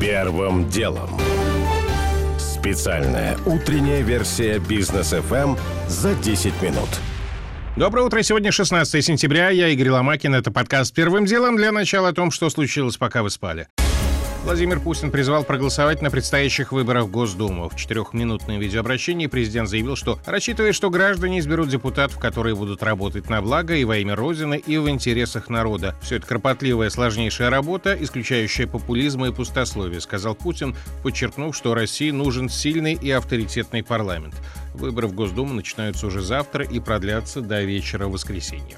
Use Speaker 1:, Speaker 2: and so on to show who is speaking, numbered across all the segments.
Speaker 1: Первым делом. Специальная утренняя версия бизнес FM за 10 минут.
Speaker 2: Доброе утро. Сегодня 16 сентября. Я Игорь Ломакин. Это подкаст «Первым делом». Для начала о том, что случилось, пока вы спали. Владимир Путин призвал проголосовать на предстоящих выборах в Госдуму. В четырехминутном видеообращении президент заявил, что рассчитывает, что граждане изберут депутатов, которые будут работать на благо и во имя Родины, и в интересах народа. Все это кропотливая, сложнейшая работа, исключающая популизм и пустословие, сказал Путин, подчеркнув, что России нужен сильный и авторитетный парламент. Выборы в Госдуму начинаются уже завтра и продлятся до вечера воскресенья.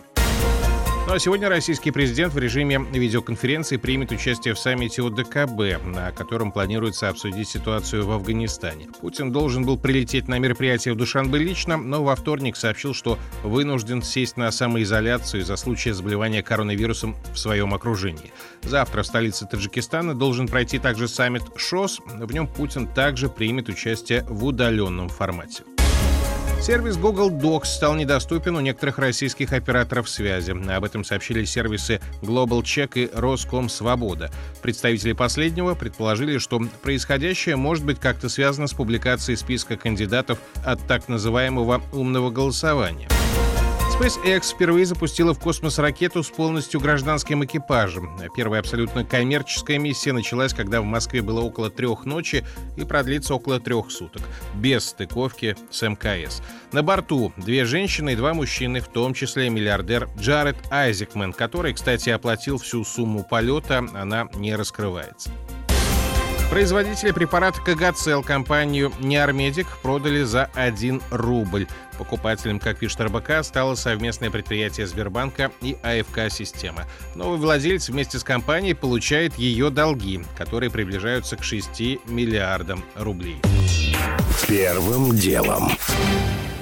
Speaker 2: Ну а сегодня российский президент в режиме видеоконференции примет участие в саммите ОДКБ, на котором планируется обсудить ситуацию в Афганистане. Путин должен был прилететь на мероприятие в Душанбе лично, но во вторник сообщил, что вынужден сесть на самоизоляцию из-за случая заболевания коронавирусом в своем окружении. Завтра в столице Таджикистана должен пройти также саммит ШОС. В нем Путин также примет участие в удаленном формате. Сервис Google Docs стал недоступен у некоторых российских операторов связи. Об этом сообщили сервисы Global Check и Роском Свобода. Представители последнего предположили, что происходящее может быть как-то связано с публикацией списка кандидатов от так называемого умного голосования. SpaceX впервые запустила в космос ракету с полностью гражданским экипажем. Первая абсолютно коммерческая миссия началась, когда в Москве было около трех ночи и продлится около трех суток, без стыковки с МКС. На борту две женщины и два мужчины, в том числе миллиардер Джаред Айзекмен, который, кстати, оплатил всю сумму полета, она не раскрывается. Производители препарата Кагацел компанию Неармедик продали за 1 рубль. Покупателем, как пишет РБК, стало совместное предприятие Сбербанка и АФК-система. Новый владелец вместе с компанией получает ее долги, которые приближаются к 6 миллиардам рублей.
Speaker 1: Первым делом.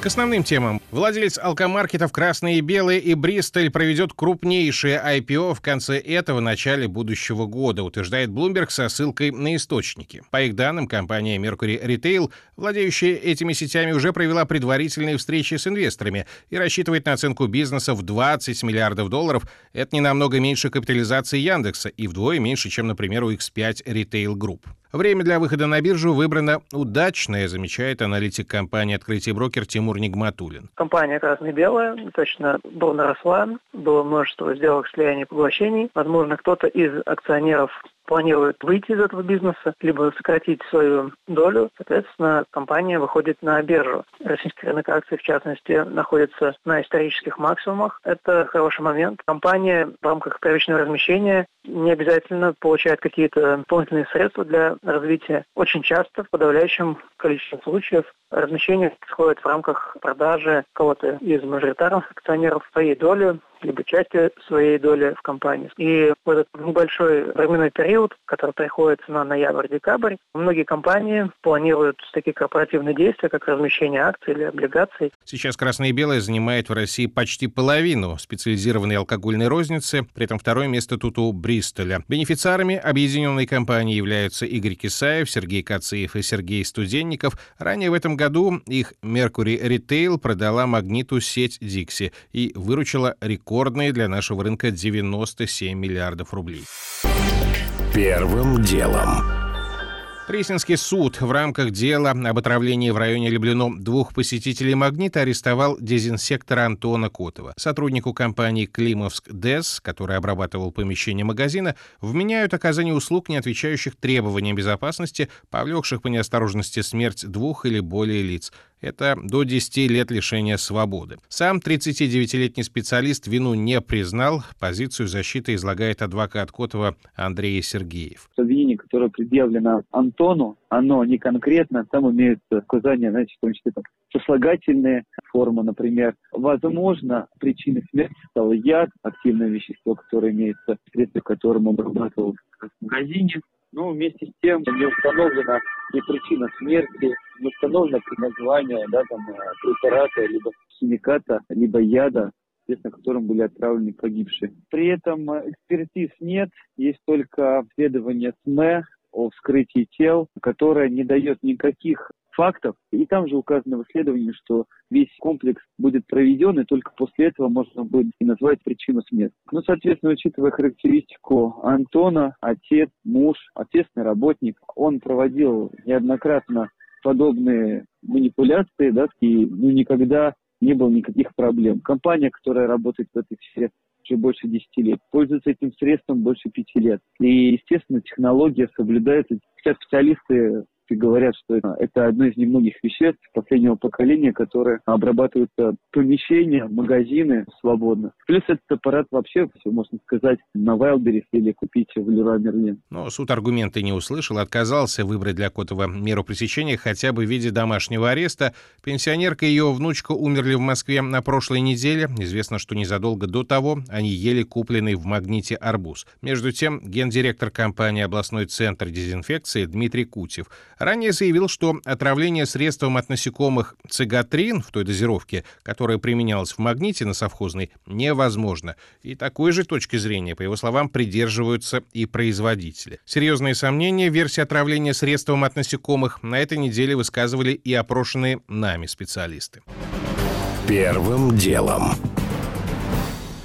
Speaker 2: К основным темам. Владелец алкомаркетов «Красные и белые» и «Бристоль» проведет крупнейшее IPO в конце этого начале будущего года, утверждает Bloomberg со ссылкой на источники. По их данным, компания Mercury Retail, владеющая этими сетями, уже провела предварительные встречи с инвесторами и рассчитывает на оценку бизнеса в 20 миллиардов долларов. Это не намного меньше капитализации Яндекса и вдвое меньше, чем, например, у X5 Retail Group. Время для выхода на биржу выбрано удачное, замечает аналитик компании «Открытие брокер» Тимур Нигматулин.
Speaker 3: Компания «Красный-белая» точно бурно росла, было множество сделок слияний и поглощений. Возможно, кто-то из акционеров планирует выйти из этого бизнеса, либо сократить свою долю, соответственно, компания выходит на биржу. Российский рынок акций, в частности, находится на исторических максимумах. Это хороший момент. Компания в рамках первичного размещения не обязательно получает какие-то дополнительные средства для развития. Очень часто, в подавляющем количестве случаев, размещение происходит в рамках продажи кого-то из мажоритарных акционеров своей доли либо части своей доли в компании. И в этот небольшой временной период, который приходится на ноябрь-декабрь, многие компании планируют такие корпоративные действия, как размещение акций или облигаций.
Speaker 2: Сейчас «Красное и белое» занимает в России почти половину специализированной алкогольной розницы, при этом второе место тут у Бристоля. Бенефициарами объединенной компании являются Игорь Кисаев, Сергей Кациев и Сергей Студенников. Ранее в этом году их Mercury Retail продала Магниту сеть Dixie и выручила рекорд рекордные для нашего рынка 97 миллиардов рублей.
Speaker 1: Первым делом.
Speaker 2: Пресненский суд в рамках дела об отравлении в районе Люблино двух посетителей «Магнита» арестовал дезинсектора Антона Котова. Сотруднику компании «Климовск ДЭС», который обрабатывал помещение магазина, вменяют оказание услуг, не отвечающих требованиям безопасности, повлекших по неосторожности смерть двух или более лиц. Это до 10 лет лишения свободы. Сам 39-летний специалист вину не признал. Позицию защиты излагает адвокат Котова Андрей Сергеев.
Speaker 4: Обвинение, которое предъявлено Антону, оно не конкретно, там имеются указания, знаете, в том числе там, сослагательные формы, например. Возможно, причиной смерти стал яд, активное вещество, которое имеется в средстве, которым обрабатывал в магазине. Но вместе с тем не установлена и причина смерти, не установлено название да, там, э, препарата, либо химиката, либо яда, соответственно, которым были отравлены погибшие. При этом э, экспертиз нет, есть только исследование СМЭ о вскрытии тел, которая не дает никаких фактов. И там же указано в исследовании, что весь комплекс будет проведен, и только после этого можно будет и назвать причину смерти. Ну, соответственно, учитывая характеристику Антона, отец, муж, ответственный работник, он проводил неоднократно подобные манипуляции, да, и ну, никогда не было никаких проблем. Компания, которая работает в этой сфере уже больше 10 лет, пользуется этим средством больше 5 лет. И, естественно, технология соблюдается. Все специалисты говорят, что это одно из немногих веществ последнего поколения, которые обрабатываются помещения, магазины свободно. Плюс этот аппарат вообще, можно сказать, на Wildberries или купить в Леруа Мерлин.
Speaker 2: Но суд аргументы не услышал, отказался выбрать для Котова меру пресечения хотя бы в виде домашнего ареста. Пенсионерка и ее внучка умерли в Москве на прошлой неделе. Известно, что незадолго до того они ели купленный в магните арбуз. Между тем, гендиректор компании «Областной центр дезинфекции» Дмитрий Кутев Ранее заявил, что отравление средством от насекомых цигатрин в той дозировке, которая применялась в магните на совхозной, невозможно. И такой же точки зрения, по его словам, придерживаются и производители. Серьезные сомнения в версии отравления средством от насекомых на этой неделе высказывали и опрошенные нами специалисты.
Speaker 1: Первым делом.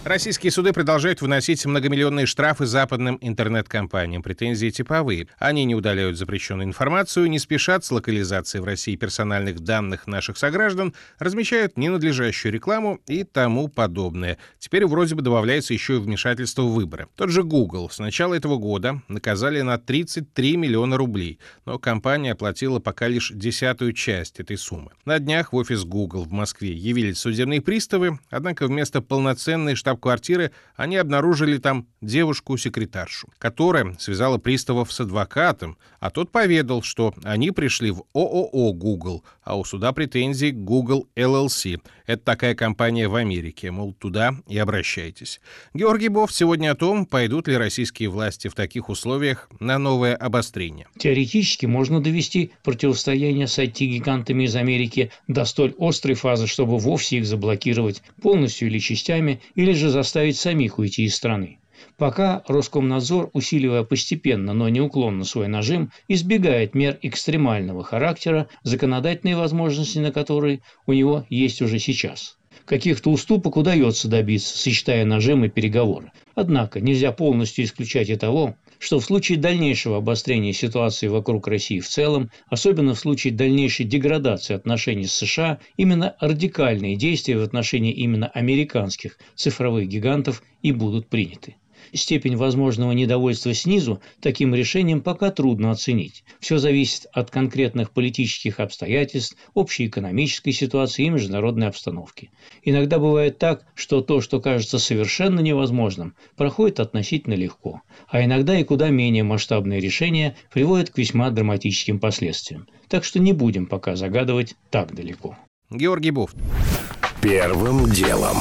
Speaker 2: Российские суды продолжают выносить многомиллионные штрафы западным интернет-компаниям. Претензии типовые. Они не удаляют запрещенную информацию, не спешат с локализацией в России персональных данных наших сограждан, размещают ненадлежащую рекламу и тому подобное. Теперь вроде бы добавляется еще и вмешательство в выборы. Тот же Google с начала этого года наказали на 33 миллиона рублей, но компания оплатила пока лишь десятую часть этой суммы. На днях в офис Google в Москве явились судебные приставы, однако вместо полноценной штраф штаб-квартиры, они обнаружили там девушку-секретаршу, которая связала приставов с адвокатом, а тот поведал, что они пришли в ООО «Google», а у суда претензии Google LLC. Это такая компания в Америке, мол, туда и обращайтесь. Георгий Бов сегодня о том, пойдут ли российские власти в таких условиях на новое обострение.
Speaker 5: Теоретически можно довести противостояние с IT-гигантами из Америки до столь острой фазы, чтобы вовсе их заблокировать полностью или частями, или же заставить самих уйти из страны. Пока Роскомнадзор, усиливая постепенно, но неуклонно свой нажим, избегает мер экстремального характера, законодательные возможности на которые у него есть уже сейчас. Каких-то уступок удается добиться, сочетая нажим и переговоры. Однако нельзя полностью исключать и того, что в случае дальнейшего обострения ситуации вокруг России в целом, особенно в случае дальнейшей деградации отношений с США, именно радикальные действия в отношении именно американских цифровых гигантов и будут приняты. Степень возможного недовольства снизу таким решением пока трудно оценить. Все зависит от конкретных политических обстоятельств, общей экономической ситуации и международной обстановки. Иногда бывает так, что то, что кажется совершенно невозможным, проходит относительно легко, а иногда и куда менее масштабные решения приводят к весьма драматическим последствиям. Так что не будем пока загадывать так далеко.
Speaker 2: Георгий Буфт.
Speaker 1: Первым делом.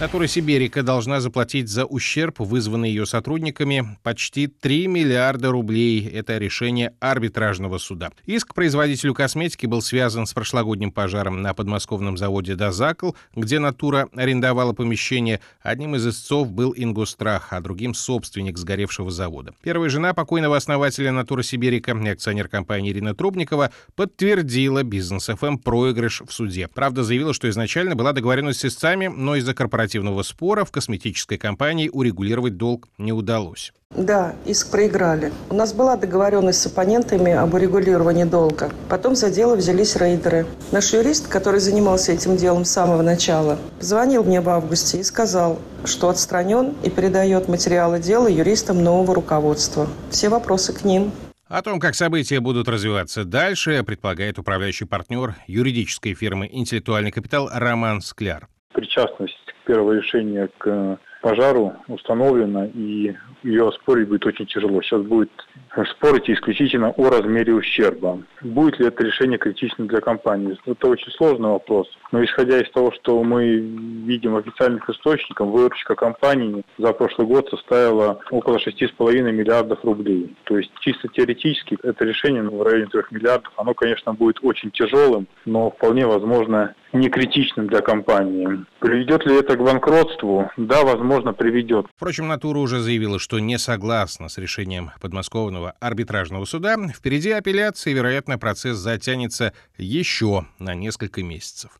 Speaker 2: Натура Сиберика должна заплатить за ущерб, вызванный ее сотрудниками, почти 3 миллиарда рублей. Это решение арбитражного суда. Иск производителю косметики был связан с прошлогодним пожаром на подмосковном заводе «Дозакл», где Натура арендовала помещение. Одним из истцов был Ингустрах, а другим — собственник сгоревшего завода. Первая жена покойного основателя Натура Сиберика и акционер компании Ирина Трубникова подтвердила бизнес ФМ проигрыш в суде. Правда, заявила, что изначально была договоренность с истцами, но из-за корпоративного корпоративного спора в косметической компании урегулировать долг не удалось.
Speaker 6: Да, иск проиграли. У нас была договоренность с оппонентами об урегулировании долга. Потом за дело взялись рейдеры. Наш юрист, который занимался этим делом с самого начала, позвонил мне в августе и сказал, что отстранен и передает материалы дела юристам нового руководства. Все вопросы к ним.
Speaker 2: О том, как события будут развиваться дальше, предполагает управляющий партнер юридической фирмы «Интеллектуальный капитал» Роман Скляр.
Speaker 7: Причастность первого решения к пожару установлена, и ее оспорить будет очень тяжело. Сейчас будет спорить исключительно о размере ущерба. Будет ли это решение критично для компании? Это очень сложный вопрос. Но исходя из того, что мы видим официальных источников, выручка компании за прошлый год составила около 6,5 миллиардов рублей. То есть чисто теоретически это решение в районе 3 миллиардов, оно, конечно, будет очень тяжелым, но вполне возможно не критичным для компании. Приведет ли это к банкротству? Да, возможно, приведет.
Speaker 2: Впрочем, Натура уже заявила, что не согласна с решением подмосковного арбитражного суда. Впереди апелляции, вероятно, процесс затянется еще на несколько месяцев.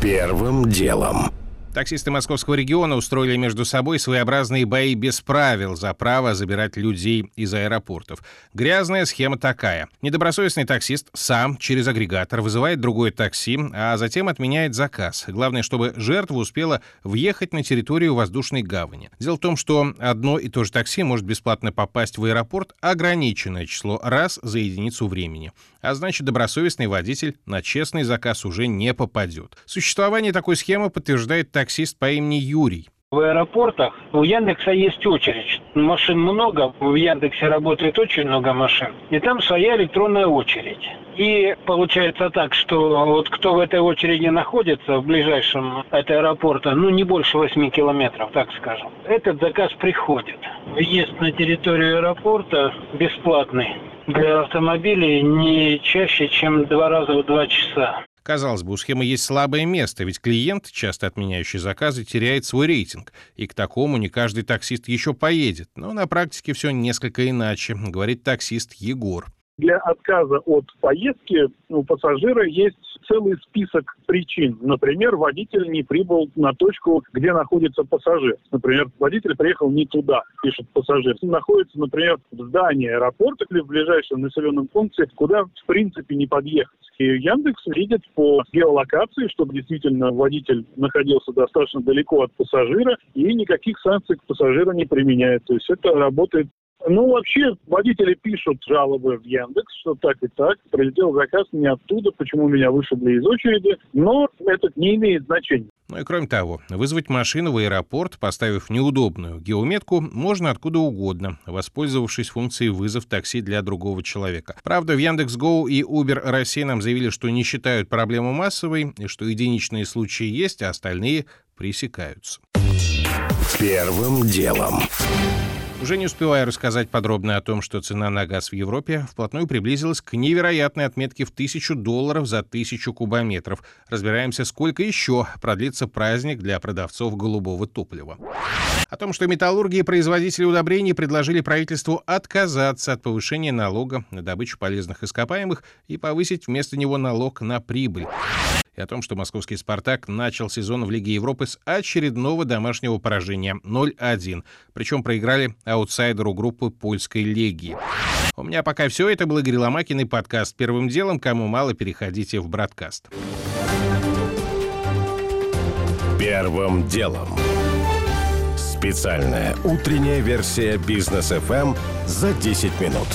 Speaker 1: Первым делом.
Speaker 2: Таксисты московского региона устроили между собой своеобразные бои без правил за право забирать людей из аэропортов. Грязная схема такая. Недобросовестный таксист сам через агрегатор вызывает другое такси, а затем отменяет заказ. Главное, чтобы жертва успела въехать на территорию воздушной гавани. Дело в том, что одно и то же такси может бесплатно попасть в аэропорт ограниченное число раз за единицу времени. А значит, добросовестный водитель на честный заказ уже не попадет. Существование такой схемы подтверждает таксист по имени Юрий.
Speaker 8: В аэропортах у Яндекса есть очередь. Машин много, в Яндексе работает очень много машин. И там своя электронная очередь. И получается так, что вот кто в этой очереди находится, в ближайшем от аэропорта, ну не больше 8 километров, так скажем, этот заказ приходит. Въезд на территорию аэропорта бесплатный для автомобилей не чаще, чем два раза в два часа.
Speaker 2: Казалось бы, у схемы есть слабое место, ведь клиент, часто отменяющий заказы, теряет свой рейтинг, и к такому не каждый таксист еще поедет. Но на практике все несколько иначе, говорит таксист Егор.
Speaker 9: Для отказа от поездки у пассажира есть целый список причин. Например, водитель не прибыл на точку, где находится пассажир. Например, водитель приехал не туда, пишет пассажир. Находится, например, в здании аэропорта или в ближайшем населенном пункте, куда в принципе не подъехать. И Яндекс видит по геолокации, что действительно водитель находился достаточно далеко от пассажира, и никаких санкций к пассажиру не применяет. То есть это работает ну, вообще, водители пишут жалобы в Яндекс, что так и так, прилетел заказ не оттуда, почему меня вышибли из очереди, но это не имеет значения.
Speaker 2: Ну и кроме того, вызвать машину в аэропорт, поставив неудобную геометку, можно откуда угодно, воспользовавшись функцией вызов такси для другого человека. Правда, в Яндекс.Гоу и Uber Россия нам заявили, что не считают проблему массовой, и что единичные случаи есть, а остальные пресекаются.
Speaker 1: Первым делом.
Speaker 2: Уже не успевая рассказать подробно о том, что цена на газ в Европе вплотную приблизилась к невероятной отметке в тысячу долларов за тысячу кубометров. Разбираемся, сколько еще продлится праздник для продавцов голубого топлива. О том, что металлурги и производители удобрений предложили правительству отказаться от повышения налога на добычу полезных ископаемых и повысить вместо него налог на прибыль и о том, что московский «Спартак» начал сезон в Лиге Европы с очередного домашнего поражения 0-1. Причем проиграли аутсайдеру группы польской «Легии». У меня пока все. Это был Игорь Ломакин и подкаст «Первым делом». Кому мало, переходите в «Браткаст».
Speaker 1: Первым делом. Специальная утренняя версия «Бизнес-ФМ» за 10 минут.